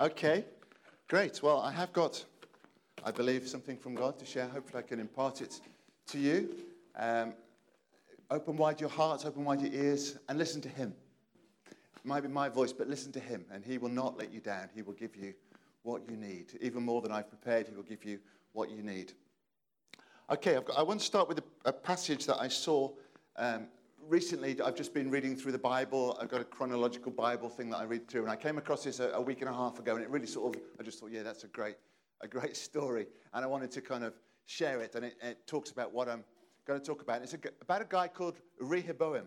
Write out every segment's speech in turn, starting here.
Okay, great. Well, I have got, I believe, something from God to share. Hopefully, I can impart it to you. Um, open wide your hearts, open wide your ears, and listen to Him. It might be my voice, but listen to Him, and He will not let you down. He will give you what you need. Even more than I've prepared, He will give you what you need. Okay, got, i want to start with a, a passage that I saw um, recently. I've just been reading through the Bible. I've got a chronological Bible thing that I read through, and I came across this a, a week and a half ago, and it really sort of, I just thought, yeah, that's a great, a great story, and I wanted to kind of share it, and it, it talks about what I'm going to talk about. It's a, about a guy called Rehoboam.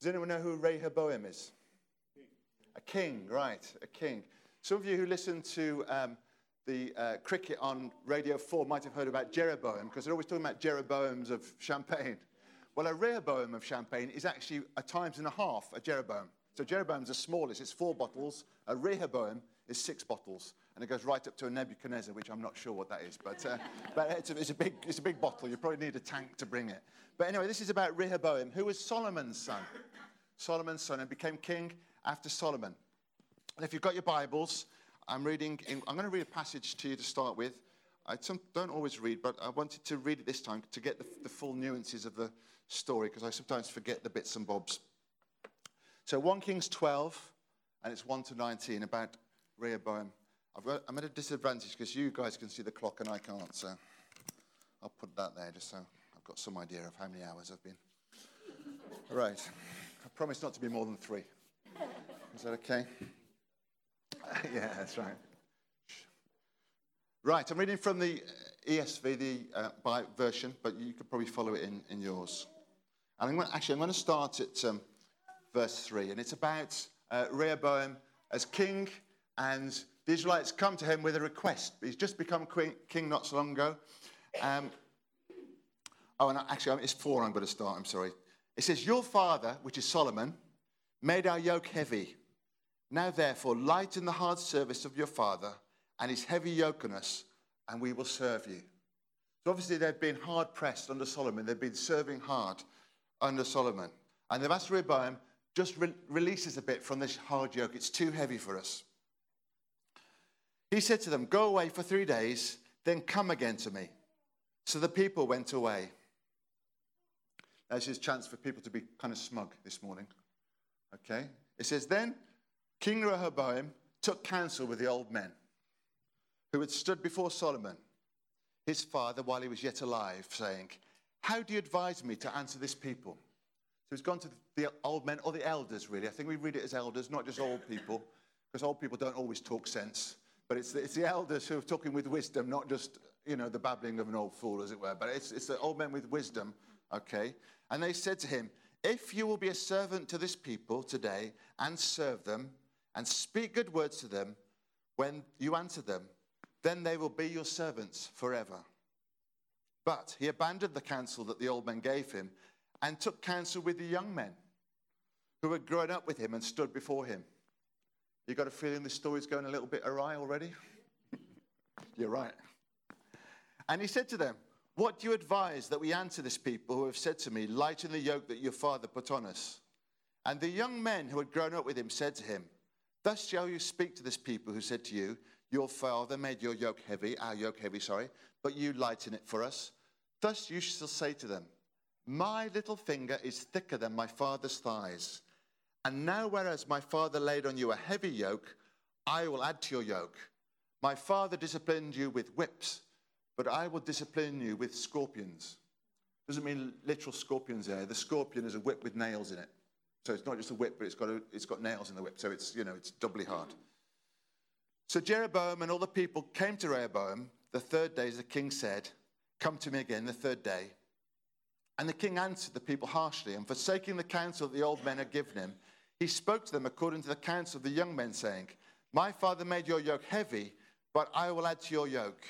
Does anyone know who Rehoboam is? A king, right, a king. Some of you who listen to um, the uh, cricket on Radio 4 might have heard about Jeroboam, because they're always talking about Jeroboams of Champagne. Well, a Rehoboam of Champagne is actually a times and a half a Jeroboam. So Jeroboam's the smallest, it's four bottles. A Rehoboam is six bottles. And it goes right up to a Nebuchadnezzar, which I'm not sure what that is. But, uh, but it's, a, it's, a big, it's a big bottle. You probably need a tank to bring it. But anyway, this is about Rehoboam, who was Solomon's son. Solomon's son and became king after Solomon. And if you've got your Bibles, I'm reading, in, I'm going to read a passage to you to start with. I don't always read, but I wanted to read it this time to get the, the full nuances of the story because I sometimes forget the bits and bobs. So 1 Kings 12, and it's 1 to 19 about Rehoboam. Got, I'm at a disadvantage because you guys can see the clock and I can't, so I'll put that there just so I've got some idea of how many hours I've been. right. I promise not to be more than three. Is that okay? yeah, that's right. Right, I'm reading from the ESV, the uh, version, but you could probably follow it in, in yours. And I'm going to, actually, I'm going to start at um, verse 3, and it's about uh, Rehoboam as king, and the Israelites come to him with a request. He's just become queen, king not so long ago. Um, oh, and actually, it's 4 I'm going to start, I'm sorry. It says, Your father, which is Solomon, made our yoke heavy now, therefore, lighten the hard service of your father and his heavy yoke on us, and we will serve you. So, obviously, they've been hard pressed under Solomon. They've been serving hard under Solomon. And the master Rehoboam just re- releases a bit from this hard yoke. It's too heavy for us. He said to them, Go away for three days, then come again to me. So the people went away. There's his chance for people to be kind of smug this morning. Okay? It says, Then King Rehoboam took counsel with the old men who had stood before Solomon, his father, while he was yet alive, saying, How do you advise me to answer this people? So he's gone to the old men or the elders, really. I think we read it as elders, not just old people, because old people don't always talk sense. But it's the, it's the elders who are talking with wisdom, not just, you know, the babbling of an old fool, as it were. But it's, it's the old men with wisdom, okay? And they said to him, If you will be a servant to this people today and serve them, and speak good words to them when you answer them, then they will be your servants forever. But he abandoned the counsel that the old men gave him and took counsel with the young men who had grown up with him and stood before him. You got a feeling this story's going a little bit awry already? You're right. And he said to them, What do you advise that we answer this people who have said to me, Lighten the yoke that your father put on us? And the young men who had grown up with him said to him, Thus shall you speak to this people who said to you, Your father made your yoke heavy, our yoke heavy, sorry, but you lighten it for us. Thus you shall say to them, My little finger is thicker than my father's thighs. And now, whereas my father laid on you a heavy yoke, I will add to your yoke. My father disciplined you with whips, but I will discipline you with scorpions. Doesn't mean literal scorpions there. The scorpion is a whip with nails in it. So it's not just a whip, but it's got, a, it's got nails in the whip. So it's, you know, it's doubly hard. So Jeroboam and all the people came to Rehoboam the third day, as the king said, Come to me again the third day. And the king answered the people harshly, and forsaking the counsel the old men had given him, he spoke to them according to the counsel of the young men, saying, My father made your yoke heavy, but I will add to your yoke.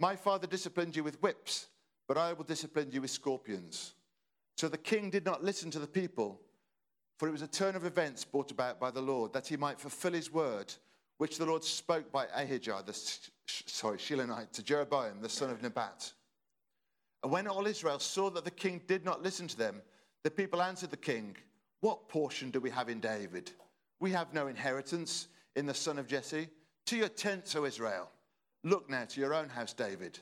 My father disciplined you with whips, but I will discipline you with scorpions. So the king did not listen to the people for it was a turn of events brought about by the Lord, that he might fulfill his word, which the Lord spoke by Ahijah, the sorry, Shilonite, to Jeroboam, the son of Nebat. And when all Israel saw that the king did not listen to them, the people answered the king, What portion do we have in David? We have no inheritance. in the son of Jesse? To your tents, O Israel. Look now to your own house, David.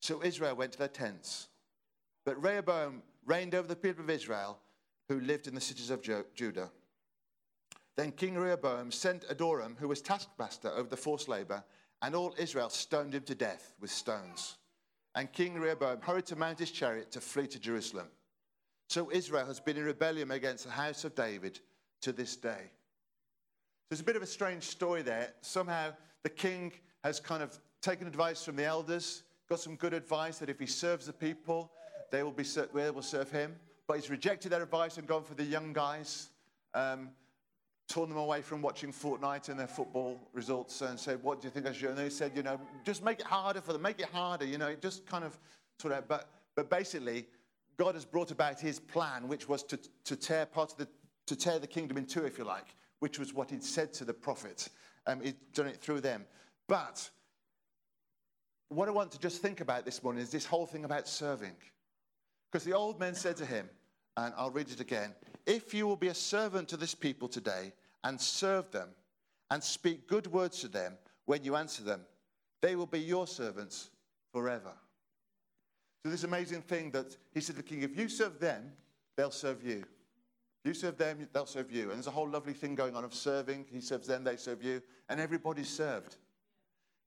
So Israel went to their tents. But Rehoboam reigned over the people of Israel who lived in the cities of Judah. Then King Rehoboam sent Adoram, who was taskmaster over the forced labor, and all Israel stoned him to death with stones. And King Rehoboam hurried to mount his chariot to flee to Jerusalem. So Israel has been in rebellion against the house of David to this day. There's a bit of a strange story there. Somehow the king has kind of taken advice from the elders, got some good advice that if he serves the people, they will be able to serve him. But he's rejected their advice and gone for the young guys. Um, torn them away from watching Fortnite and their football results and said, What do you think I should? And they said, You know, just make it harder for them, make it harder. You know, it just kind of sort of, but, but basically, God has brought about his plan, which was to, to tear part of the, to tear the kingdom in two, if you like, which was what he'd said to the prophet. Um, he'd done it through them. But what I want to just think about this morning is this whole thing about serving. Because the old men said to him, and I'll read it again if you will be a servant to this people today and serve them and speak good words to them when you answer them, they will be your servants forever. So, this amazing thing that he said to the king, if you serve them, they'll serve you. If you serve them, they'll serve you. And there's a whole lovely thing going on of serving. He serves them, they serve you, and everybody's served.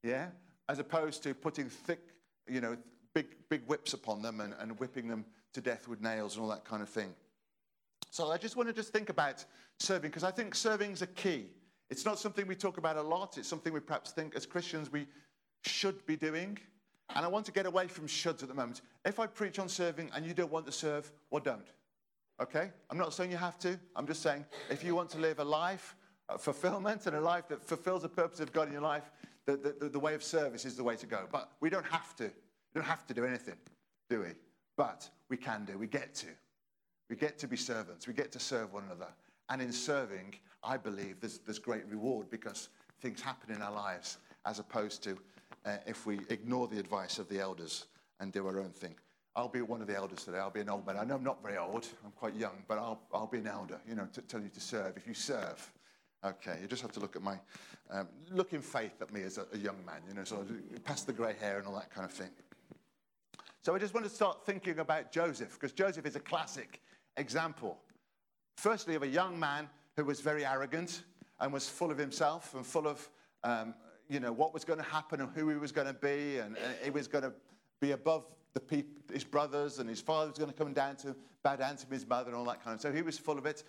Yeah? As opposed to putting thick, you know, big, big whips upon them and, and whipping them to death with nails and all that kind of thing. So I just want to just think about serving because I think serving is a key. It's not something we talk about a lot. It's something we perhaps think as Christians we should be doing. And I want to get away from shoulds at the moment. If I preach on serving and you don't want to serve, well, don't. Okay? I'm not saying you have to. I'm just saying if you want to live a life of fulfillment and a life that fulfills the purpose of God in your life, the, the, the way of service is the way to go. But we don't have to. We don't have to do anything, do we? But we can do. We get to. We get to be servants. We get to serve one another. And in serving, I believe there's, there's great reward because things happen in our lives as opposed to uh, if we ignore the advice of the elders and do our own thing. I'll be one of the elders today. I'll be an old man. I know I'm not very old. I'm quite young, but I'll, I'll be an elder, you know, to tell you to serve. If you serve, okay, you just have to look at my, um, look in faith at me as a, a young man, you know, so past the grey hair and all that kind of thing. So I just want to start thinking about Joseph, because Joseph is a classic example. Firstly, of a young man who was very arrogant and was full of himself and full of, um, you know, what was going to happen and who he was going to be, and, and he was going to be above the his brothers, and his father was going to come down to bow down to his mother and all that kind of. So he was full of it,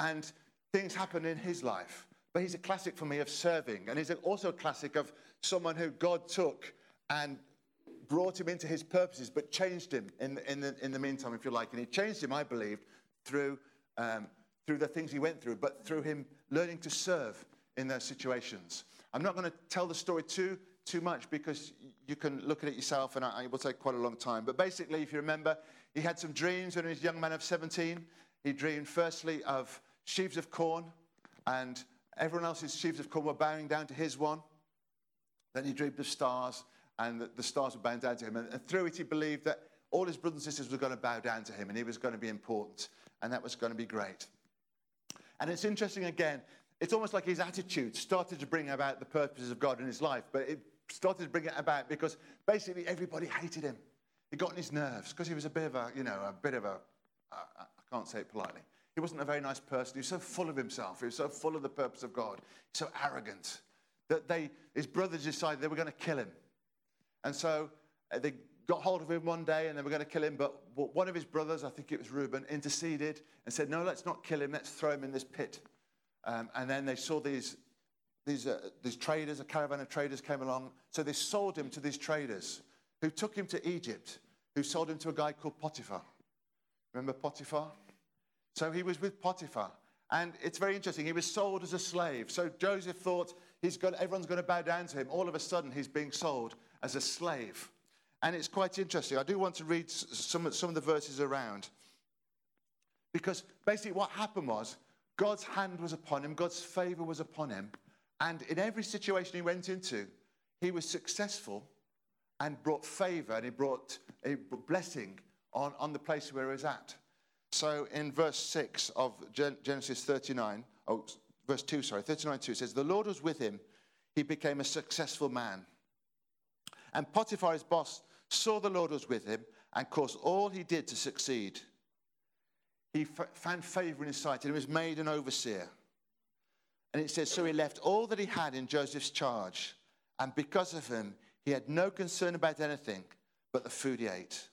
and things happened in his life. But he's a classic for me of serving, and he's also a classic of someone who God took and brought him into his purposes, but changed him in, in, the, in the meantime, if you like. And he changed him, I believed, through, um, through the things he went through, but through him learning to serve in those situations. I'm not going to tell the story too, too much because you can look at it yourself and it will take quite a long time. But basically, if you remember, he had some dreams when he was a young man of 17. He dreamed firstly of sheaves of corn, and everyone else's sheaves of corn were bowing down to his one. Then he dreamed of stars, and the, the stars were bowing down to him. And, and through it, he believed that all his brothers and sisters were going to bow down to him, and he was going to be important, and that was going to be great. And it's interesting again, it's almost like his attitude started to bring about the purposes of God in his life, but it started to bring it about because basically everybody hated him. He got on his nerves because he was a bit of a, you know, a bit of a, uh, I can't say it politely. He wasn't a very nice person. He was so full of himself. He was so full of the purpose of God, so arrogant that they, his brothers decided they were going to kill him. And so uh, they got hold of him one day and they were going to kill him. But one of his brothers, I think it was Reuben, interceded and said, No, let's not kill him. Let's throw him in this pit. Um, and then they saw these, these, uh, these traders, a caravan of traders came along. So they sold him to these traders who took him to Egypt, who sold him to a guy called Potiphar. Remember Potiphar? So he was with Potiphar. And it's very interesting. He was sold as a slave. So Joseph thought he's got, everyone's going to bow down to him. All of a sudden, he's being sold as a slave. And it's quite interesting. I do want to read some, some of the verses around. Because basically, what happened was God's hand was upon him, God's favor was upon him. And in every situation he went into, he was successful and brought favor and he brought a blessing on, on the place where he was at. So in verse 6 of Genesis 39, oh, verse 2, sorry, 39 2 it says, The Lord was with him. He became a successful man. And Potiphar, his boss, saw the Lord was with him and caused all he did to succeed. He f- found favor in his sight and was made an overseer. And it says, So he left all that he had in Joseph's charge. And because of him, he had no concern about anything but the food he ate.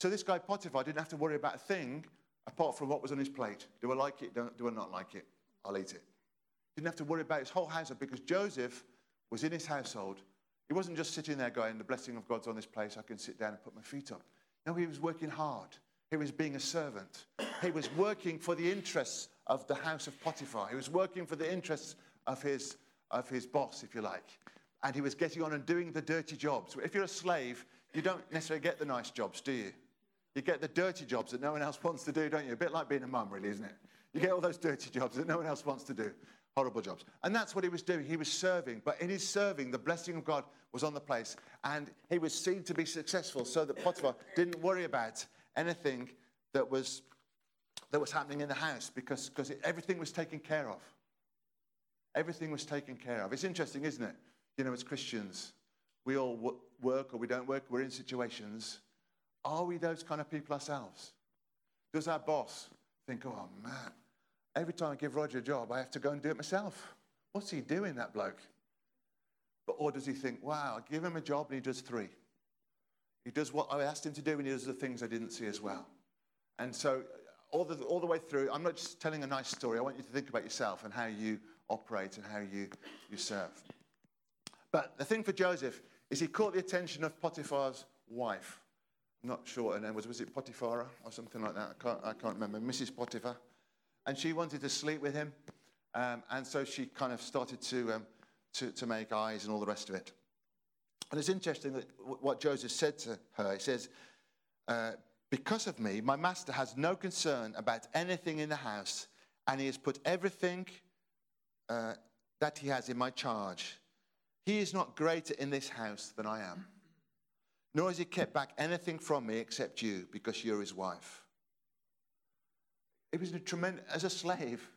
So this guy Potiphar didn't have to worry about a thing apart from what was on his plate. Do I like it? Do I not like it? I'll eat it. Didn't have to worry about his whole household because Joseph was in his household. He wasn't just sitting there going, The blessing of God's on this place, I can sit down and put my feet up. No, he was working hard. He was being a servant. He was working for the interests of the house of Potiphar. He was working for the interests of his, of his boss, if you like. And he was getting on and doing the dirty jobs. If you're a slave, you don't necessarily get the nice jobs, do you? You get the dirty jobs that no one else wants to do, don't you? A bit like being a mum, really, isn't it? You get all those dirty jobs that no one else wants to do. Horrible jobs. And that's what he was doing. He was serving. But in his serving, the blessing of God was on the place. And he was seen to be successful so that Potiphar didn't worry about anything that was, that was happening in the house because, because it, everything was taken care of. Everything was taken care of. It's interesting, isn't it? You know, as Christians, we all w- work or we don't work, we're in situations. Are we those kind of people ourselves? Does our boss think, oh man, every time I give Roger a job, I have to go and do it myself? What's he doing, that bloke? But, or does he think, wow, I give him a job and he does three? He does what I asked him to do and he does the things I didn't see as well. And so, all the, all the way through, I'm not just telling a nice story. I want you to think about yourself and how you operate and how you, you serve. But the thing for Joseph is he caught the attention of Potiphar's wife. I'm not sure what her name was. Was it Potiphara or something like that? I can't, I can't remember. Mrs. Potiphar. And she wanted to sleep with him. Um, and so she kind of started to, um, to, to make eyes and all the rest of it. And it's interesting that what Joseph said to her. He says, uh, Because of me, my master has no concern about anything in the house, and he has put everything uh, that he has in my charge. He is not greater in this house than I am, nor has he kept back anything from me except you, because you're his wife. It was a tremendous, as a slave,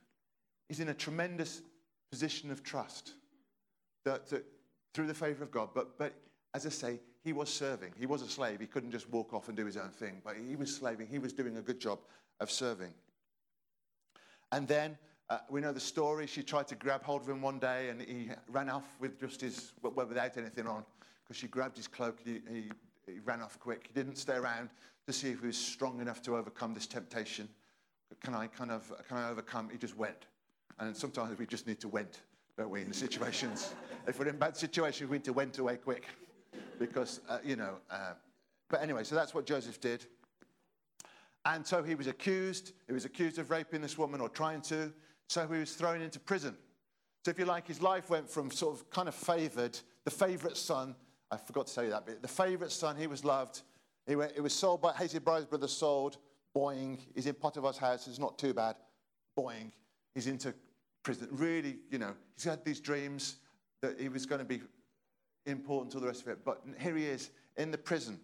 he's in a tremendous position of trust that, that through the favor of God. But, but as I say, he was serving. He was a slave. He couldn't just walk off and do his own thing, but he was slaving. He was doing a good job of serving. And then uh, we know the story. She tried to grab hold of him one day, and he ran off with just his, well, without anything on, because she grabbed his cloak. He, he, he ran off quick. He didn't stay around to see if he was strong enough to overcome this temptation. Can I kind of, can I overcome? He just went. And sometimes we just need to went, don't we, in situations. if we're in bad situations, we need to went away quick. Because, uh, you know, uh, but anyway, so that's what Joseph did. And so he was accused. He was accused of raping this woman or trying to. So he was thrown into prison. So if you like, his life went from sort of kind of favored, the favorite son. I forgot to say that bit. The favorite son, he was loved. He, went, it was sold by hated by his brother, sold. Boing. He's in Potiphar's house. It's not too bad. Boing. He's into prison. Really, you know, he's had these dreams that he was going to be important to the rest of it. But here he is in the prison.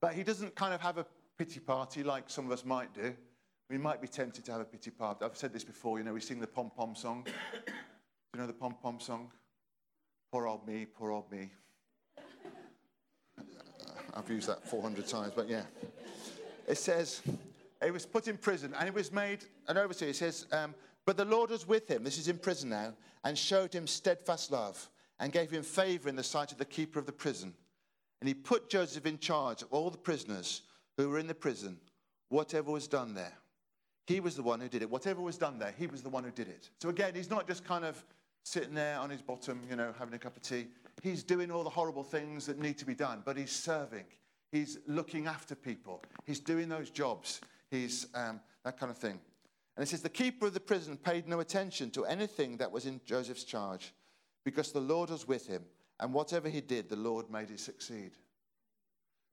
But he doesn't kind of have a pity party like some of us might do. We might be tempted to have a pity party. I've said this before, you know, we sing the pom pom song. do you know the pom pom song? Poor old me, poor old me. I've used that 400 times, but yeah. It says, he was put in prison and he was made an overseer. It says, um, but the Lord was with him, this is in prison now, and showed him steadfast love and gave him favor in the sight of the keeper of the prison. And he put Joseph in charge of all the prisoners who were in the prison, whatever was done there. He was the one who did it. Whatever was done there, he was the one who did it. So again, he's not just kind of sitting there on his bottom, you know, having a cup of tea. He's doing all the horrible things that need to be done, but he's serving. He's looking after people. He's doing those jobs. He's um, that kind of thing. And it says, The keeper of the prison paid no attention to anything that was in Joseph's charge because the Lord was with him. And whatever he did, the Lord made it succeed.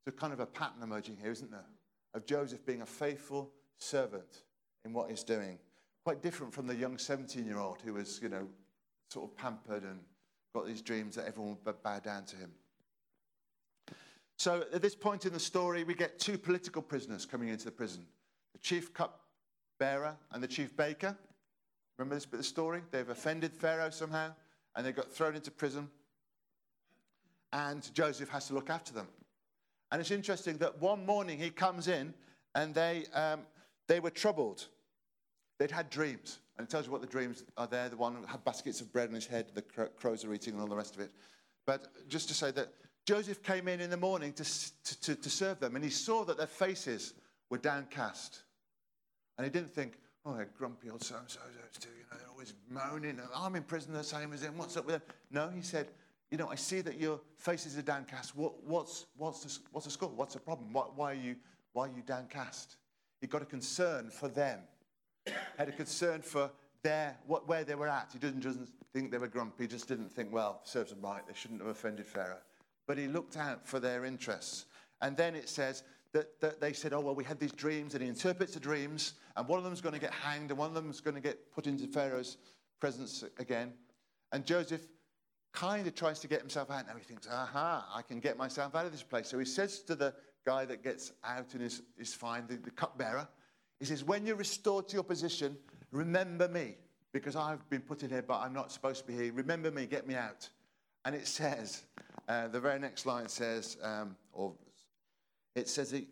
There's kind of a pattern emerging here, isn't there? Of Joseph being a faithful servant in what he's doing. Quite different from the young 17 year old who was, you know, sort of pampered and got these dreams that everyone would bow down to him. So at this point in the story, we get two political prisoners coming into the prison the chief cup bearer and the chief baker. Remember this bit of the story? They've offended Pharaoh somehow and they got thrown into prison. And Joseph has to look after them. And it's interesting that one morning he comes in and they, um, they were troubled. They'd had dreams. And it tells you what the dreams are there. The one had baskets of bread on his head, the crows are eating, and all the rest of it. But just to say that Joseph came in in the morning to, to, to serve them, and he saw that their faces were downcast. And he didn't think, oh, they're grumpy old so and so, you know, they're always moaning. I'm in prison the same as them. What's up with them? No, he said, you know, I see that your faces are downcast. What, what's, what's, the, what's the score? What's the problem? Why, why, are you, why are you downcast? He got a concern for them, had a concern for their, what, where they were at. He didn't just think they were grumpy, he just didn't think, well, serves them right, they shouldn't have offended Pharaoh. But he looked out for their interests. And then it says that, that they said, oh, well, we had these dreams, and he interprets the dreams, and one of them's going to get hanged, and one of them's going to get put into Pharaoh's presence again. And Joseph kind of tries to get himself out. Now he thinks, aha, I can get myself out of this place. So he says to the guy that gets out and is, is fine, the, the cupbearer, he says, when you're restored to your position, remember me, because I've been put in here, but I'm not supposed to be here. Remember me, get me out. And it says, uh, the very next line says, um, or it says he,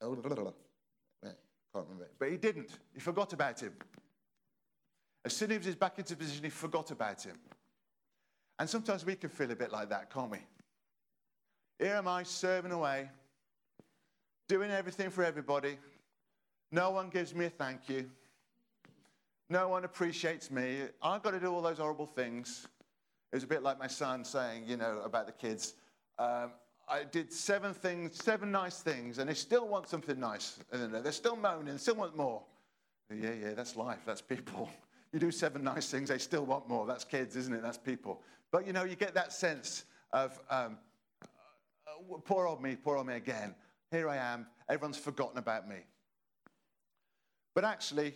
oh, blah, blah, blah. can't remember it, but he didn't. He forgot about him. As soon as he was back into position, he forgot about him. And sometimes we can feel a bit like that, can't we? Here am I serving away, doing everything for everybody. No one gives me a thank you. No one appreciates me. I've got to do all those horrible things. It was a bit like my son saying, you know, about the kids. Um, I did seven things, seven nice things, and they still want something nice. They're still moaning, still want more. Yeah, yeah, that's life, that's people. You do seven nice things, they still want more. That's kids, isn't it? That's people. But you know, you get that sense of um, uh, poor old me, poor old me again. Here I am, everyone's forgotten about me. But actually,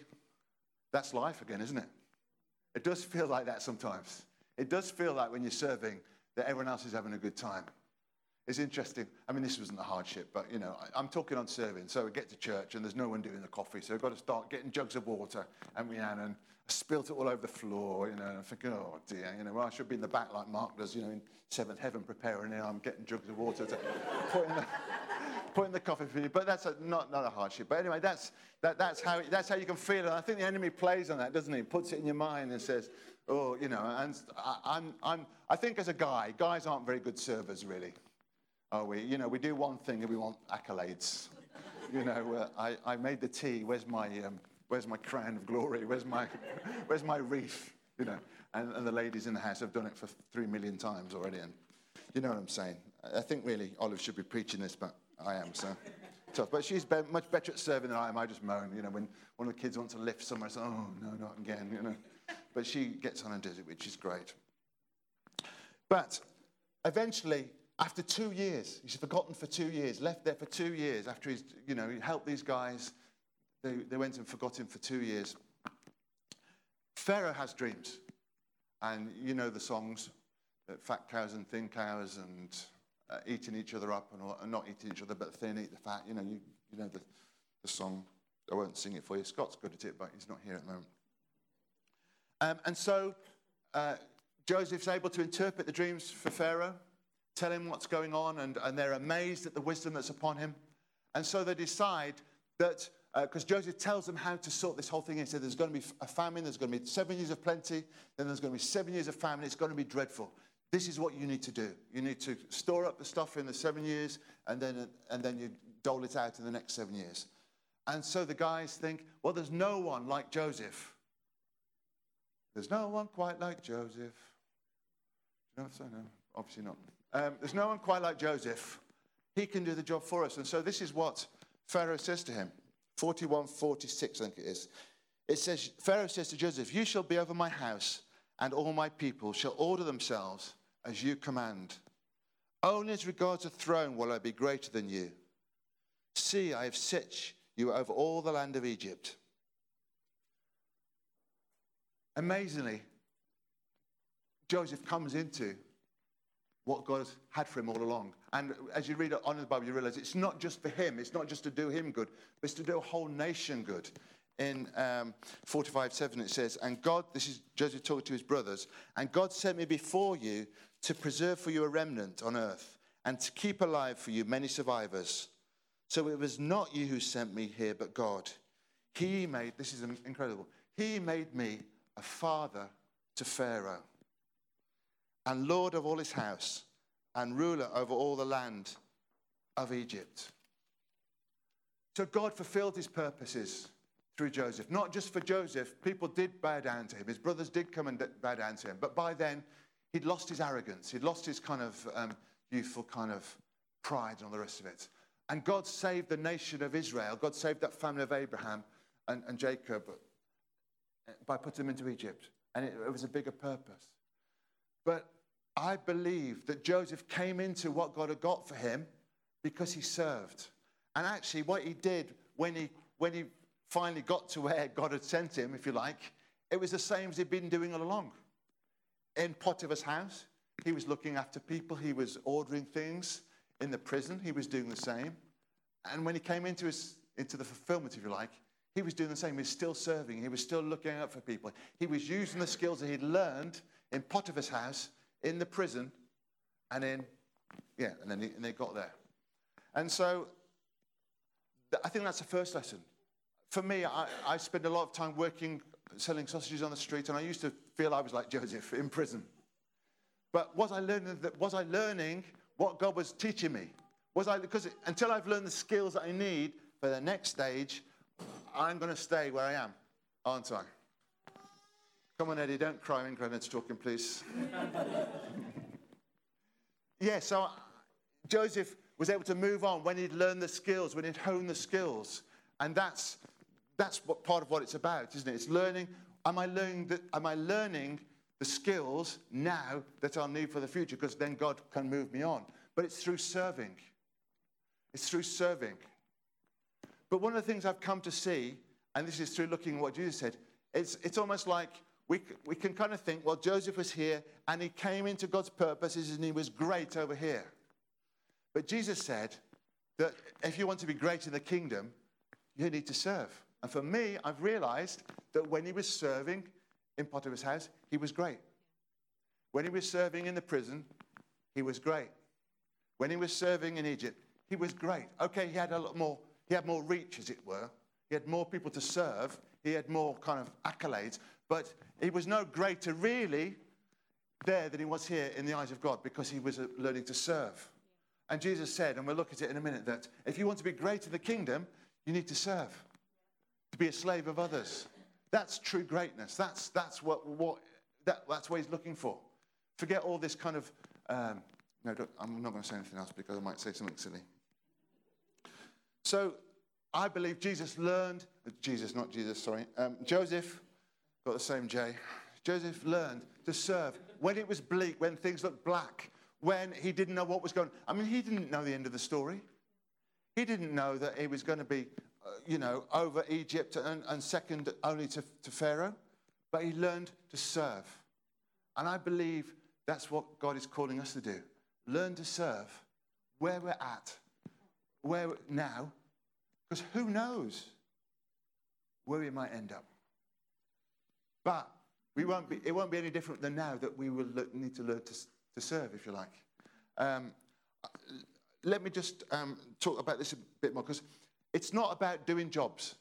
that's life again, isn't it? It does feel like that sometimes. It does feel like when you're serving that everyone else is having a good time. It's interesting. I mean, this wasn't a hardship, but you know, I, am talking on serving. So we get to church and there's no one doing the coffee. So we've got to start getting jugs of water. And we and I spilt it all over the floor, you know, and I'm thinking, oh dear, you know, well, I should be in the back like Mark does, you know, in seventh heaven preparing. and I'm getting jugs of water to put in the, put in the coffee for you. But that's a, not, not a hardship. But anyway, that's, that, that's, how, that's how you can feel it. I think the enemy plays on that, doesn't he? Puts it in your mind and says, oh, you know, and I, I'm, I'm, I think as a guy, guys aren't very good servers, really are we? You know, we do one thing and we want accolades. you know, uh, I, I made the tea. Where's my, um, where's my crown of glory? Where's my, where's my wreath? You know, and, and the ladies in the house have done it for three million times already. And you know what I'm saying? I think really Olive should be preaching this, but I am, so tough. But she's be- much better at serving than I am. I just moan. You know, when one of the kids wants to lift somewhere, I say, oh, no, not again, you know. But she gets on and does it, which is great. But eventually, after two years, he's forgotten for two years, left there for two years after he's, you know, he helped these guys. They, they went and forgot him for two years. Pharaoh has dreams. And you know the songs, fat cows and thin cows and uh, eating each other up and, and, not eating each other, but thin eat the fat. You know, you, you know the, the song. I won't sing it for you. Scott's good at it, but he's not here at the moment. Um, and so uh, Joseph's able to interpret the dreams for Pharaoh tell him what's going on, and, and they're amazed at the wisdom that's upon him. And so they decide that, because uh, Joseph tells them how to sort this whole thing. He said, There's going to be a famine, there's going to be seven years of plenty, then there's going to be seven years of famine. It's going to be dreadful. This is what you need to do. You need to store up the stuff in the seven years, and then, and then you dole it out in the next seven years. And so the guys think, Well, there's no one like Joseph. There's no one quite like Joseph. Do you know I'm saying? No, obviously not. Um, there's no one quite like Joseph. He can do the job for us. And so this is what Pharaoh says to him 41 46, I think it is. It says, Pharaoh says to Joseph, You shall be over my house, and all my people shall order themselves as you command. Only as regards the throne will I be greater than you. See, I have set you over all the land of Egypt. Amazingly, Joseph comes into what God has had for him all along. And as you read it on in the Bible, you realize it's not just for him, it's not just to do him good, but it's to do a whole nation good. in um, 45 7, it says, And God, this is Joseph talking to his brothers, and God sent me before you to preserve for you a remnant on earth and to keep alive for you many survivors. So it was not you who sent me here, but God. He made, this is incredible, He made me a father to Pharaoh and Lord of all his house and ruler over all the land of Egypt. So God fulfilled his purposes through Joseph. Not just for Joseph, people did bow down to him. His brothers did come and bow down to him. But by then, he'd lost his arrogance. He'd lost his kind of um, youthful kind of pride and all the rest of it. And God saved the nation of Israel. God saved that family of Abraham and, and Jacob by putting them into Egypt. And it, it was a bigger purpose. But I believe that Joseph came into what God had got for him because he served. And actually, what he did when he, when he finally got to where God had sent him, if you like, it was the same as he'd been doing all along. In Potiphar's house, he was looking after people, he was ordering things. In the prison, he was doing the same. And when he came into, his, into the fulfillment, if you like, he was doing the same. He was still serving, he was still looking out for people. He was using the skills that he'd learned in Potiphar's house, in the prison, and in, yeah, and then he, and they got there. And so I think that's the first lesson. For me, I, I spent a lot of time working, selling sausages on the street, and I used to feel I was like Joseph in prison. But was I learning, that, was I learning what God was teaching me? Was I, because it, until I've learned the skills that I need for the next stage, I'm going to stay where I am, aren't I? Come on, Eddie, don't cry when Grenad's talking, please. yeah, so uh, Joseph was able to move on when he'd learned the skills, when he'd honed the skills. And that's, that's what part of what it's about, isn't it? It's learning. Am I learning, the, am I learning the skills now that I'll need for the future? Because then God can move me on. But it's through serving. It's through serving. But one of the things I've come to see, and this is through looking at what Jesus said, it's, it's almost like we, we can kind of think, well, Joseph was here and he came into God's purposes and he was great over here. But Jesus said that if you want to be great in the kingdom, you need to serve. And for me, I've realized that when he was serving in Potiphar's house, he was great. When he was serving in the prison, he was great. When he was serving in Egypt, he was great. Okay, he had a lot more, he had more reach, as it were. He had more people to serve. He had more kind of accolades. But he was no greater, really, there than he was here in the eyes of God because he was learning to serve. And Jesus said, and we'll look at it in a minute, that if you want to be great in the kingdom, you need to serve, to be a slave of others. That's true greatness. That's, that's, what, what, that, that's what he's looking for. Forget all this kind of. Um, no, I'm not going to say anything else because I might say something silly. So I believe Jesus learned, Jesus, not Jesus, sorry, um, Joseph, got the same J. Joseph learned to serve when it was bleak, when things looked black, when he didn't know what was going on. I mean, he didn't know the end of the story. He didn't know that he was going to be, uh, you know, over Egypt and, and second only to, to Pharaoh, but he learned to serve. And I believe that's what God is calling us to do learn to serve where we're at, where now, because who knows where we might end up. But we won't be, it won't be any different than now that we will need to learn to, to serve, if you like. Um, let me just um, talk about this a bit more because it's not about doing jobs.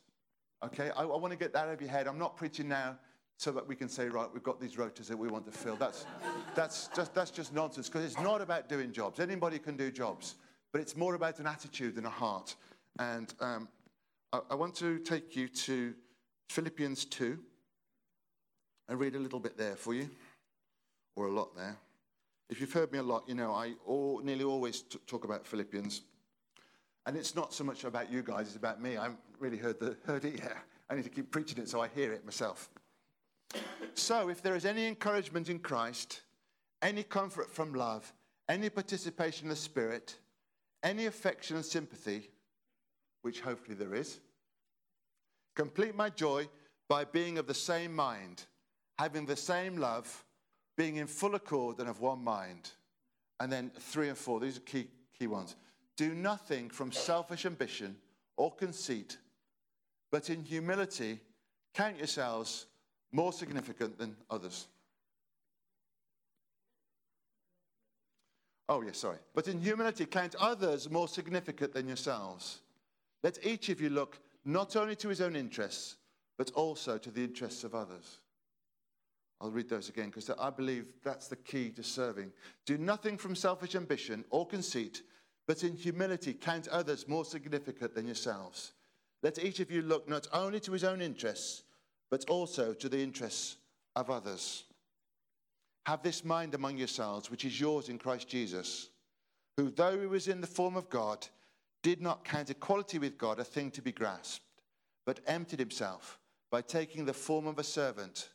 Okay, I, I want to get that out of your head. I'm not preaching now so that we can say, right, we've got these rotas that we want to fill. That's, that's, just, that's just nonsense because it's not about doing jobs. Anybody can do jobs, but it's more about an attitude than a heart. And um, I, I want to take you to Philippians 2 and read a little bit there for you, or a lot there. If you've heard me a lot, you know I all, nearly always t- talk about Philippians. And it's not so much about you guys, it's about me. I haven't really heard, the, heard it yet. I need to keep preaching it so I hear it myself. So, if there is any encouragement in Christ, any comfort from love, any participation in the Spirit, any affection and sympathy, which hopefully there is, complete my joy by being of the same mind, having the same love being in full accord and of one mind. And then three and four, these are key, key ones. Do nothing from selfish ambition or conceit, but in humility, count yourselves more significant than others. Oh, yes, sorry. But in humility, count others more significant than yourselves. Let each of you look not only to his own interests, but also to the interests of others. I'll read those again because I believe that's the key to serving. Do nothing from selfish ambition or conceit, but in humility count others more significant than yourselves. Let each of you look not only to his own interests, but also to the interests of others. Have this mind among yourselves, which is yours in Christ Jesus, who, though he was in the form of God, did not count equality with God a thing to be grasped, but emptied himself by taking the form of a servant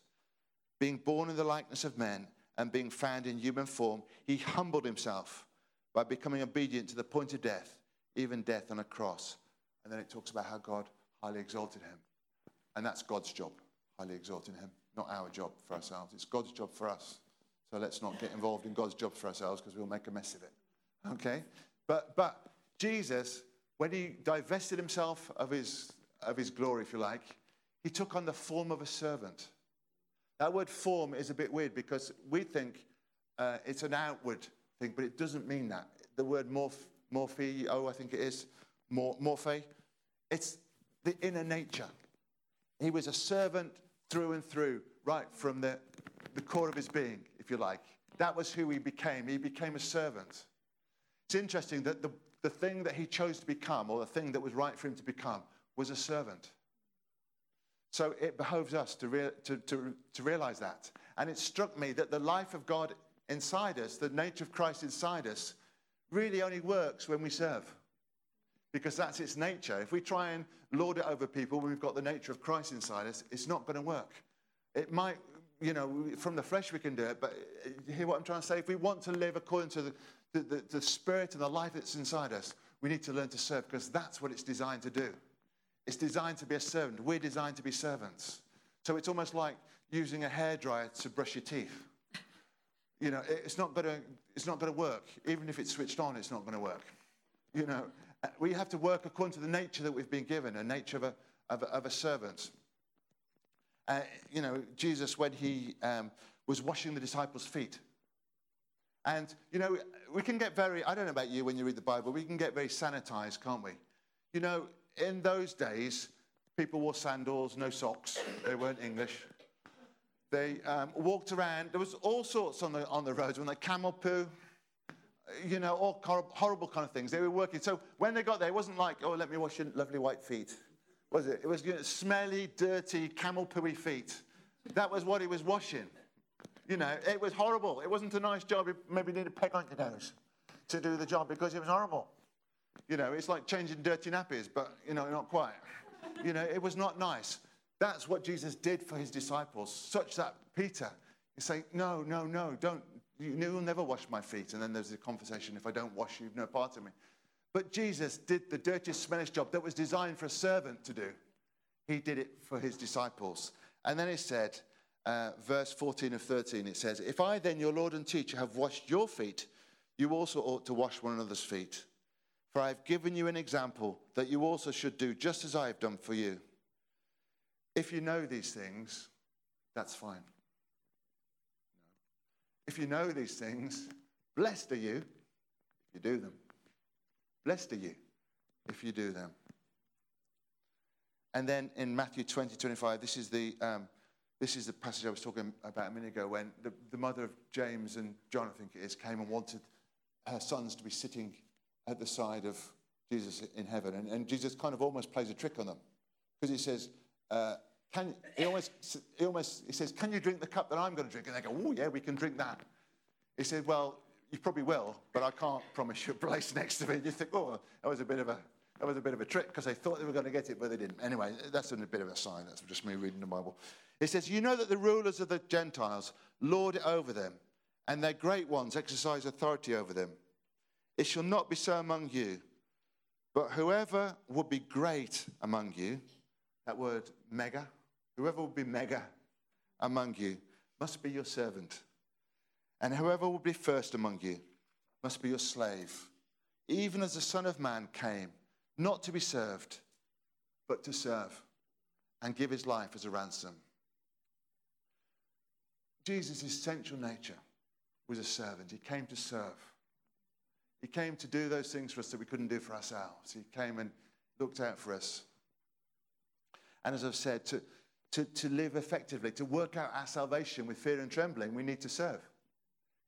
being born in the likeness of men and being found in human form, he humbled himself by becoming obedient to the point of death, even death on a cross. And then it talks about how God highly exalted him. And that's God's job, highly exalting him, not our job for ourselves. It's God's job for us. So let's not get involved in God's job for ourselves because we'll make a mess of it. Okay? But, but Jesus, when he divested himself of his, of his glory, if you like, he took on the form of a servant. That word form is a bit weird because we think uh, it's an outward thing, but it doesn't mean that. The word morph, morphe, oh, I think it is, mor, morphe, it's the inner nature. He was a servant through and through, right from the, the core of his being, if you like. That was who he became. He became a servant. It's interesting that the, the thing that he chose to become, or the thing that was right for him to become, was a servant. So it behoves us to, rea- to, to, to realize that. And it struck me that the life of God inside us, the nature of Christ inside us, really only works when we serve. Because that's its nature. If we try and lord it over people when we've got the nature of Christ inside us, it's not going to work. It might, you know, from the flesh we can do it, but you hear what I'm trying to say? If we want to live according to the, the, the, the spirit and the life that's inside us, we need to learn to serve because that's what it's designed to do. It's designed to be a servant. We're designed to be servants. So it's almost like using a hairdryer to brush your teeth. You know, it's not going to it's not to work. Even if it's switched on, it's not going to work. You know, uh, we have to work according to the nature that we've been given, a nature of a, of a, of a servant. Uh, you know, Jesus, when he um, was washing the disciples' feet, and, you know, we can get very, I don't know about you when you read the Bible, we can get very sanitized, can't we? You know, in those days, people wore sandals, no socks. They weren't English. They um, walked around. There was all sorts on the, on the roads, when the camel poo, you know, all horrible kind of things. They were working. So when they got there, it wasn't like, oh, let me wash your lovely white feet. Was it? It was you know, smelly, dirty, camel pooey feet. That was what he was washing. You know, it was horrible. It wasn't a nice job. You maybe need a peg on your nose to do the job because it was horrible. You know, it's like changing dirty nappies, but, you know, not quite. You know, it was not nice. That's what Jesus did for his disciples, such that Peter is saying, No, no, no, don't. You will never wash my feet. And then there's a conversation if I don't wash you, no part of me. But Jesus did the dirtiest, smelliest job that was designed for a servant to do. He did it for his disciples. And then he said, uh, verse 14 of 13, it says, If I then, your Lord and teacher, have washed your feet, you also ought to wash one another's feet. For I have given you an example that you also should do just as I have done for you. If you know these things, that's fine. If you know these things, blessed are you if you do them. Blessed are you if you do them. And then in Matthew 20, 25, this is the, um, this is the passage I was talking about a minute ago when the, the mother of James and John, I think it is, came and wanted her sons to be sitting at the side of Jesus in heaven. And, and Jesus kind of almost plays a trick on them because he says, uh, can, he, almost, he almost he says, Can you drink the cup that I'm going to drink? And they go, Oh, yeah, we can drink that. He said, Well, you probably will, but I can't promise you a place next to me. You think, Oh, that was a bit of a, that was a bit of a trick because they thought they were going to get it, but they didn't. Anyway, that's a bit of a sign. That's just me reading the Bible. It says, You know that the rulers of the Gentiles lord it over them, and their great ones exercise authority over them. It shall not be so among you. But whoever would be great among you, that word mega, whoever would be mega among you must be your servant. And whoever will be first among you must be your slave, even as the Son of Man came, not to be served, but to serve. and give his life as a ransom. Jesus' central nature was a servant. He came to serve. He came to do those things for us that we couldn't do for ourselves. He came and looked out for us. And as I've said, to, to, to live effectively, to work out our salvation with fear and trembling, we need to serve.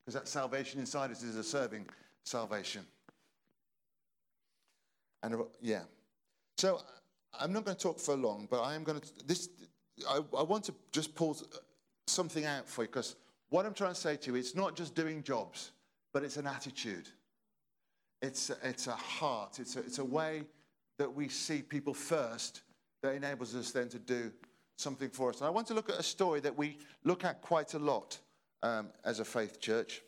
Because that salvation inside us is a serving salvation. And yeah. So I'm not going to talk for long, but I am going to. This, I, I want to just pull something out for you because what I'm trying to say to you, it's not just doing jobs, but it's an attitude. It's, it's a heart. It's a, it's a way that we see people first that enables us then to do something for us. And I want to look at a story that we look at quite a lot um, as a faith church.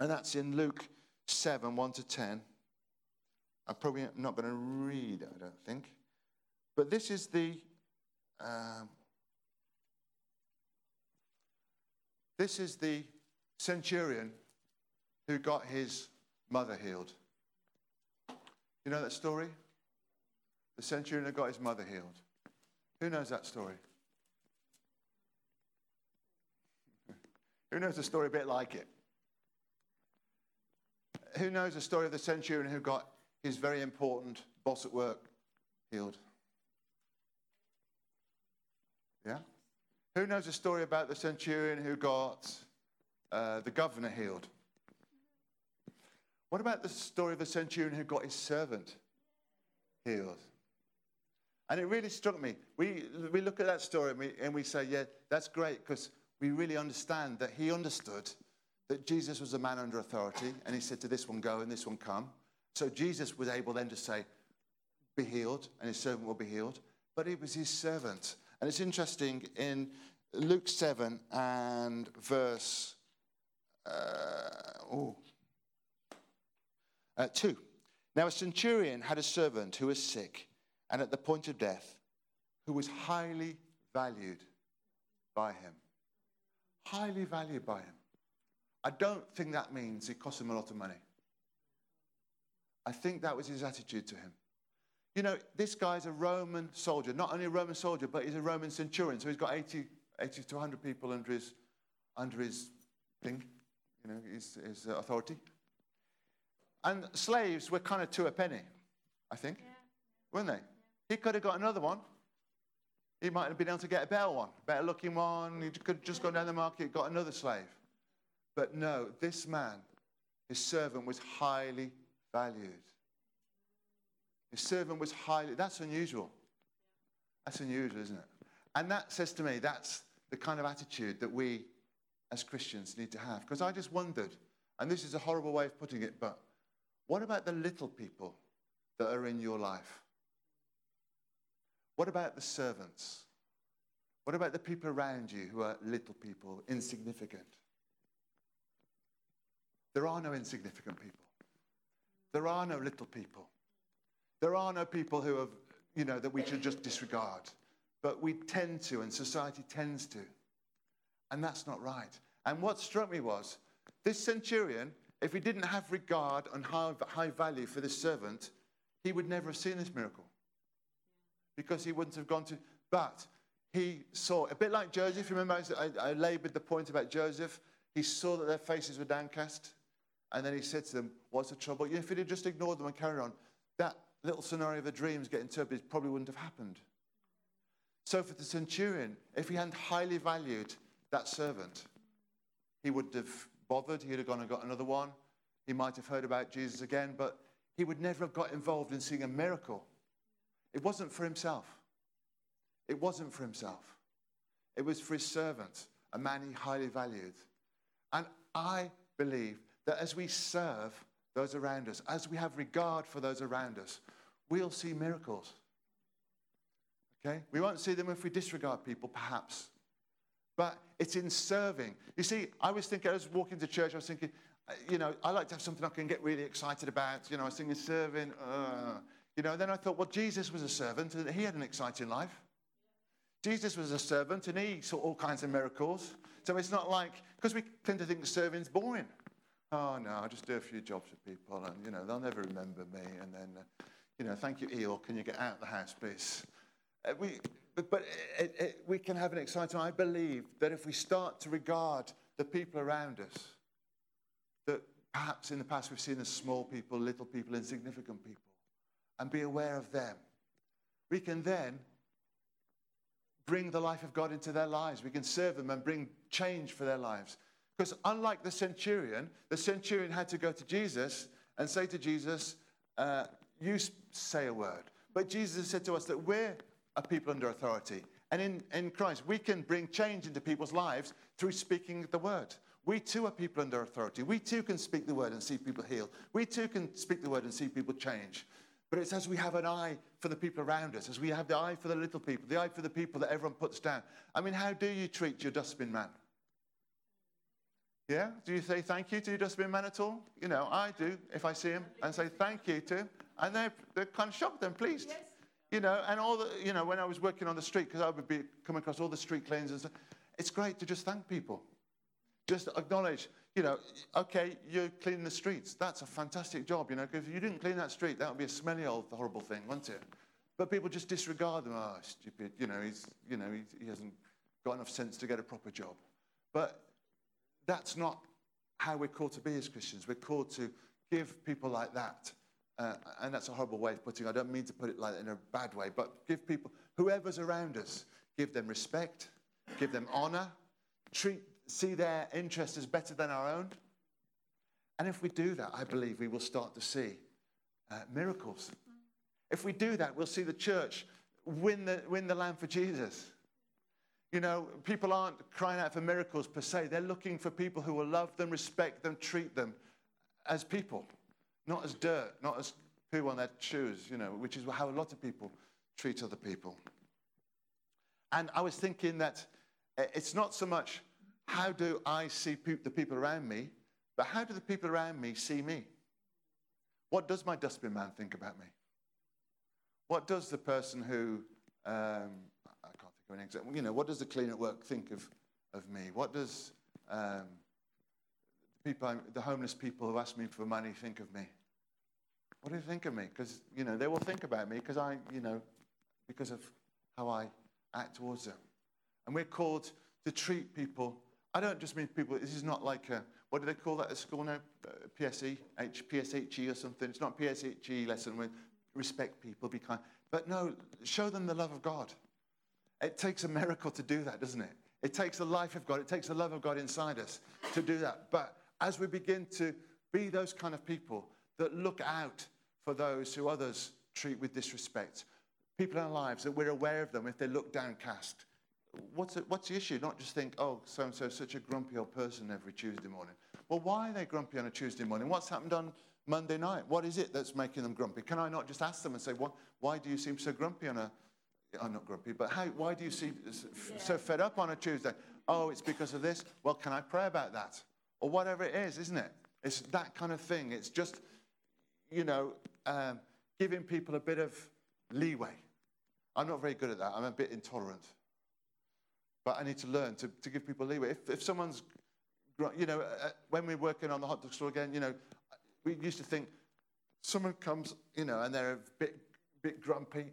And that's in Luke 7 1 to 10. I'm probably not going to read I don't think. But this is the. Um, this is the centurion who got his mother healed. You know that story? The centurion who got his mother healed. Who knows that story? Who knows a story a bit like it? Who knows the story of the centurion who got his very important boss at work healed? Yeah? Who knows the story about the centurion who got uh, the governor healed? What about the story of the centurion who got his servant healed? And it really struck me. We, we look at that story and we, and we say, yeah, that's great because we really understand that he understood that Jesus was a man under authority and he said to this one, go and this one, come. So Jesus was able then to say, be healed and his servant will be healed. But it was his servant. And it's interesting in Luke 7 and verse uh, uh, 2. Now, a centurion had a servant who was sick and at the point of death, who was highly valued by him. Highly valued by him. I don't think that means it cost him a lot of money. I think that was his attitude to him. You know, this guy's a Roman soldier, not only a Roman soldier, but he's a Roman centurion. So he's got 80, 80 to 100 people under his, under his thing, you know, his, his uh, authority. And slaves were kind of two a penny, I think, yeah. weren't they? He could have got another one. He might have been able to get a better one, better looking one. He could just gone down the market, got another slave. But no, this man, his servant, was highly valued. His servant was highly, that's unusual. That's unusual, isn't it? And that says to me, that's the kind of attitude that we as Christians need to have. Because I just wondered, and this is a horrible way of putting it, but what about the little people that are in your life? What about the servants? What about the people around you who are little people, insignificant? There are no insignificant people. There are no little people. There are no people who have, you know, that we should just disregard. But we tend to, and society tends to. And that's not right. And what struck me was this centurion, if he didn't have regard and high, high value for this servant, he would never have seen this miracle because he wouldn't have gone to. But he saw, a bit like Joseph, remember I, I labored the point about Joseph? He saw that their faces were downcast. And then he said to them, What's the trouble? If he'd just ignored them and carried on, that little scenario of the dreams getting interpreted probably wouldn't have happened. So for the centurion, if he hadn't highly valued that servant, he would have bothered. He'd have gone and got another one. He might have heard about Jesus again, but he would never have got involved in seeing a miracle it wasn't for himself. It wasn't for himself. It was for his servant, a man he highly valued. And I believe that as we serve those around us, as we have regard for those around us, we'll see miracles. Okay? We won't see them if we disregard people, perhaps. But it's in serving. You see, I was thinking, I was walking to church, I was thinking, uh, you know, I like to have something I can get really excited about. You know, I was thinking serving. Uh, you know, then I thought, well, Jesus was a servant and he had an exciting life. Jesus was a servant and he saw all kinds of miracles. So it's not like, because we tend to think serving's boring. Oh, no, I'll just do a few jobs for people and, you know, they'll never remember me. And then, uh, you know, thank you, Eel. Can you get out of the house, please? Uh, we, but, but it, it, we can have an exciting. I believe that if we start to regard the people around us, that perhaps in the past we've seen as small people, little people, insignificant people, and be aware of them, we can then bring the life of God into their lives. We can serve them and bring change for their lives. Because unlike the centurion, the centurion had to go to Jesus and say to Jesus, uh, You say a word. But Jesus said to us that we're a people under authority. And in, in Christ, we can bring change into people's lives through speaking the word. We too are people under authority. We too can speak the word and see people heal. We too can speak the word and see people change. But it's as we have an eye for the people around us, as we have the eye for the little people, the eye for the people that everyone puts down. I mean, how do you treat your dustbin man? Yeah? Do you say thank you to your dustbin man at all? You know, I do if I see him and say thank you to him. And they're, they're kind of shocked and pleased. Yes. You know, and all the, you know, when I was working on the street, because I would be coming across all the street cleaners it's great to just thank people. Just acknowledge, you know, okay, you're cleaning the streets. That's a fantastic job, you know, because if you didn't clean that street, that would be a smelly old horrible thing, wouldn't it? But people just disregard them. Oh, stupid, you know, he's, you know, he, he hasn't got enough sense to get a proper job. But that's not how we're called to be as Christians. We're called to give people like that. Uh, and that's a horrible way of putting it. I don't mean to put it like in a bad way, but give people, whoever's around us, give them respect, give them honor, treat, see their interests as better than our own. And if we do that, I believe we will start to see uh, miracles. If we do that, we'll see the church win the, win the land for Jesus. You know, people aren't crying out for miracles per se. They're looking for people who will love them, respect them, treat them as people, not as dirt, not as poo on their shoes, you know, which is how a lot of people treat other people. And I was thinking that uh, it's not so much how do I see the people around me, but how do the people around me see me? What does my dustbin man think about me? What does the person who um, I can't think of an example. You know, what does the cleaner at work think of, of me? What does um, the, people, the homeless people who ask me for money think of me? What do they think of me? Because, you know, they will think about me because I, you know, because of how I act towards them. And we're called to treat people. I don't just mean people, this is not like a, what do they call that at school now? Uh, PSE, H, PSHE or something. It's not PSHE lesson with respect people, be kind. But no, show them the love of God. It takes a miracle to do that, doesn't it? It takes the life of God, it takes the love of God inside us to do that. But as we begin to be those kind of people that look out for those who others treat with disrespect, people in our lives that we're aware of them if they look downcast. What's, it, what's the issue? Not just think, oh, so and so is such a grumpy old person every Tuesday morning. Well, why are they grumpy on a Tuesday morning? What's happened on Monday night? What is it that's making them grumpy? Can I not just ask them and say, well, why do you seem so grumpy on a I'm not grumpy, but how, why do you seem so fed up on a Tuesday? Oh, it's because of this. Well, can I pray about that? Or whatever it is, isn't it? It's that kind of thing. It's just, you know, um, giving people a bit of leeway. I'm not very good at that. I'm a bit intolerant. But I need to learn to, to give people leeway. If, if someone's, you know, uh, when we're working on the hot dog store again, you know, we used to think someone comes, you know, and they're a bit, bit grumpy.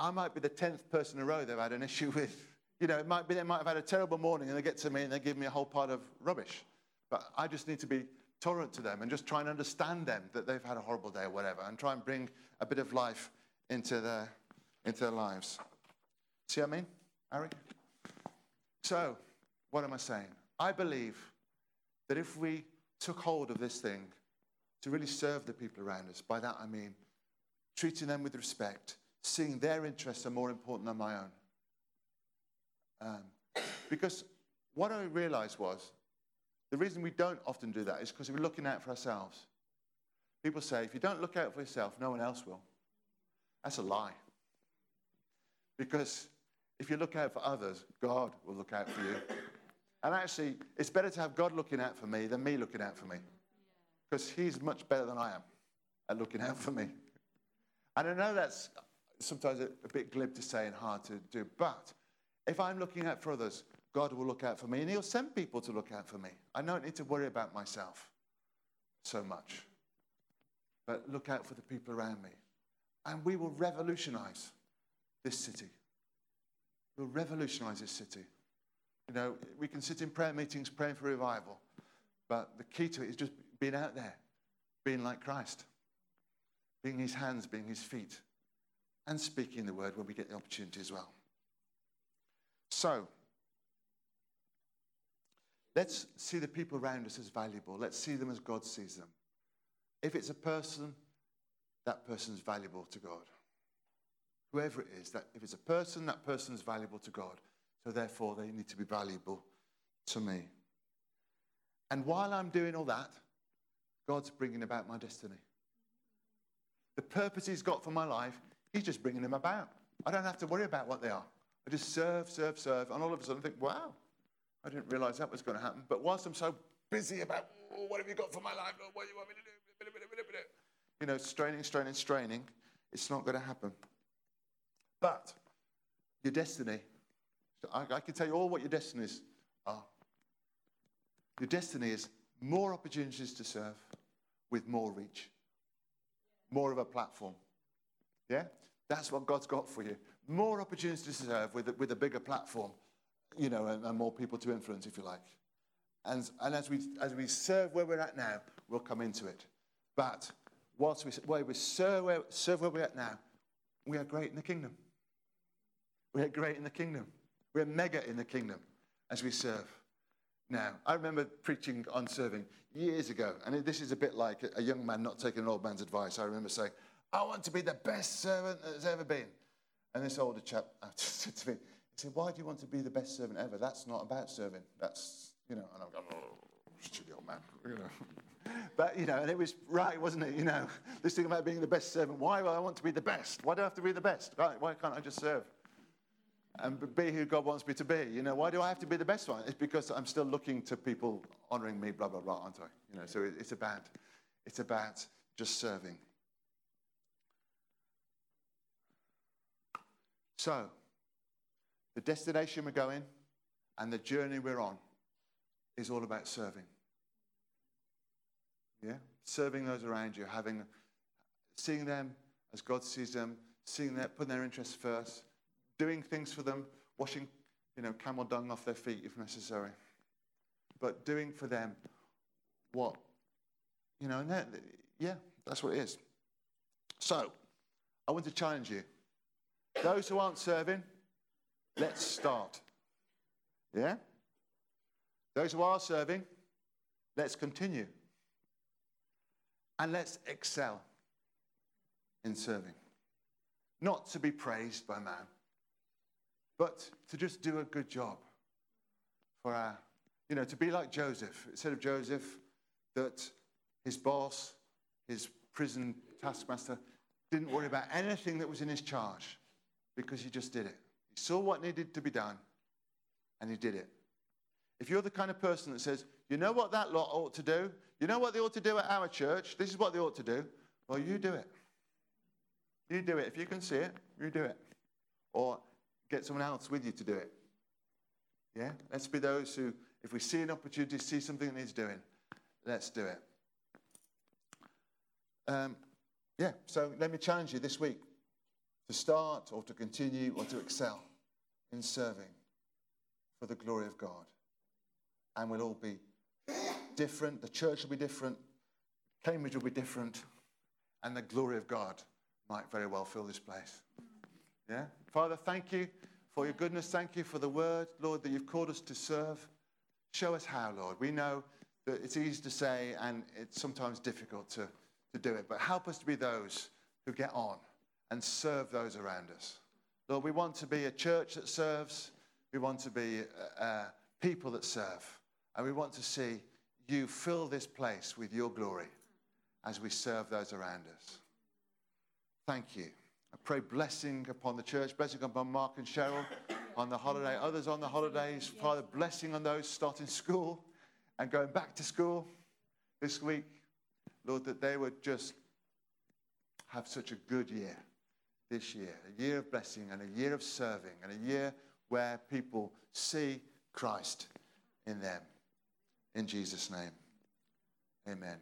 I might be the 10th person in a row they've had an issue with. You know, it might be they might have had a terrible morning and they get to me and they give me a whole pot of rubbish. But I just need to be tolerant to them and just try and understand them that they've had a horrible day or whatever and try and bring a bit of life into their, into their lives. See what I mean, Ari? So, what am I saying? I believe that if we took hold of this thing to really serve the people around us, by that I mean treating them with respect, seeing their interests are more important than my own. Um, because what I realized was the reason we don't often do that is because we're looking out for ourselves. People say, if you don't look out for yourself, no one else will. That's a lie. Because if you look out for others, God will look out for you. And actually, it's better to have God looking out for me than me looking out for me. Because He's much better than I am at looking out for me. And I know that's sometimes a, bit glib to say and hard to do. But if I'm looking out for others, God will look out for me and He'll send people to look out for me. I don't need to worry about myself so much. But look out for the people around me. And we will revolutionize this city. Will revolutionize this city. You know, we can sit in prayer meetings praying for revival, but the key to it is just being out there, being like Christ, being his hands, being his feet, and speaking the word when we get the opportunity as well. So, let's see the people around us as valuable. Let's see them as God sees them. If it's a person, that person's valuable to God. Whoever it is, that if it's a person, that person's valuable to God. So therefore, they need to be valuable to me. And while I'm doing all that, God's bringing about my destiny. The purpose He's got for my life, He's just bringing them about. I don't have to worry about what they are. I just serve, serve, serve, and all of a sudden I think, wow, I didn't realize that was going to happen. But whilst I'm so busy about, oh, what have you got for my life? Oh, what do you want me to do? You know, straining, straining, straining, it's not going to happen. But your destiny, I, I can tell you all what your destinies are. Your destiny is more opportunities to serve with more reach, more of a platform. Yeah? That's what God's got for you. More opportunities to serve with a, with a bigger platform, you know, and, and more people to influence, if you like. And, and as, we, as we serve where we're at now, we'll come into it. But whilst we, where we serve, where, serve where we're at now, we are great in the kingdom. We are great in the kingdom. We're mega in the kingdom as we serve. Now, I remember preaching on serving years ago, and this is a bit like a young man not taking an old man's advice. I remember saying, I want to be the best servant that there's ever been. And this older chap said to me, he said, Why do you want to be the best servant ever? That's not about serving. That's, you know, and I'm going, Oh, stupid old man, you know. But, you know, and it was right, wasn't it? You know, this thing about being the best servant. Why do I want to be the best? Why do I have to be the best? Why can't I just serve? And be who God wants me to be. You know, why do I have to be the best one? It's because I'm still looking to people honoring me, blah, blah, blah, aren't I? You know, so it's about, it's about just serving. So, the destination we're going and the journey we're on is all about serving. Yeah? Serving those around you, having, seeing them as God sees them, seeing them, putting their interests first, doing things for them, washing, you know, camel dung off their feet if necessary. But doing for them what, you know, and that, yeah, that's what it is. So, I want to challenge you. Those who aren't serving, let's start. Yeah? Those who are serving, let's continue. And let's excel in serving. Not to be praised by man, but to just do a good job for our, you know, to be like Joseph. Said of Joseph that his boss, his prison taskmaster, didn't worry about anything that was in his charge because he just did it. He saw what needed to be done and he did it. If you're the kind of person that says, you know what that lot ought to do? You know what they ought to do at our church? This is what they ought to do. Well, you do it. You do it. If you can see it, you do it. Or get someone else with you to do it. Yeah? Let's be those who, if we see an opportunity, see something that needs doing, let's do it. Um, yeah, so let me challenge you this week to start or to continue or to excel in serving for the glory of God. And we'll all be different. The church will be different. Cambridge will be different. And the glory of God might very well fill this place. Yeah? Father, thank you for your goodness. Thank you for the word, Lord, that you've called us to serve. Show us how, Lord. We know that it's easy to say and it's sometimes difficult to, to do it, but help us to be those who get on and serve those around us. Lord, we want to be a church that serves. We want to be uh, uh people that serve. And we want to see you fill this place with your glory as we serve those around us. Thank you. I pray blessing upon the church, blessing upon Mark and Cheryl on the holiday, others on the holidays. Father, blessing on those starting school and going back to school this week. Lord, that they would just have such a good year this year a year of blessing and a year of serving and a year where people see Christ in them. In Jesus' name, amen.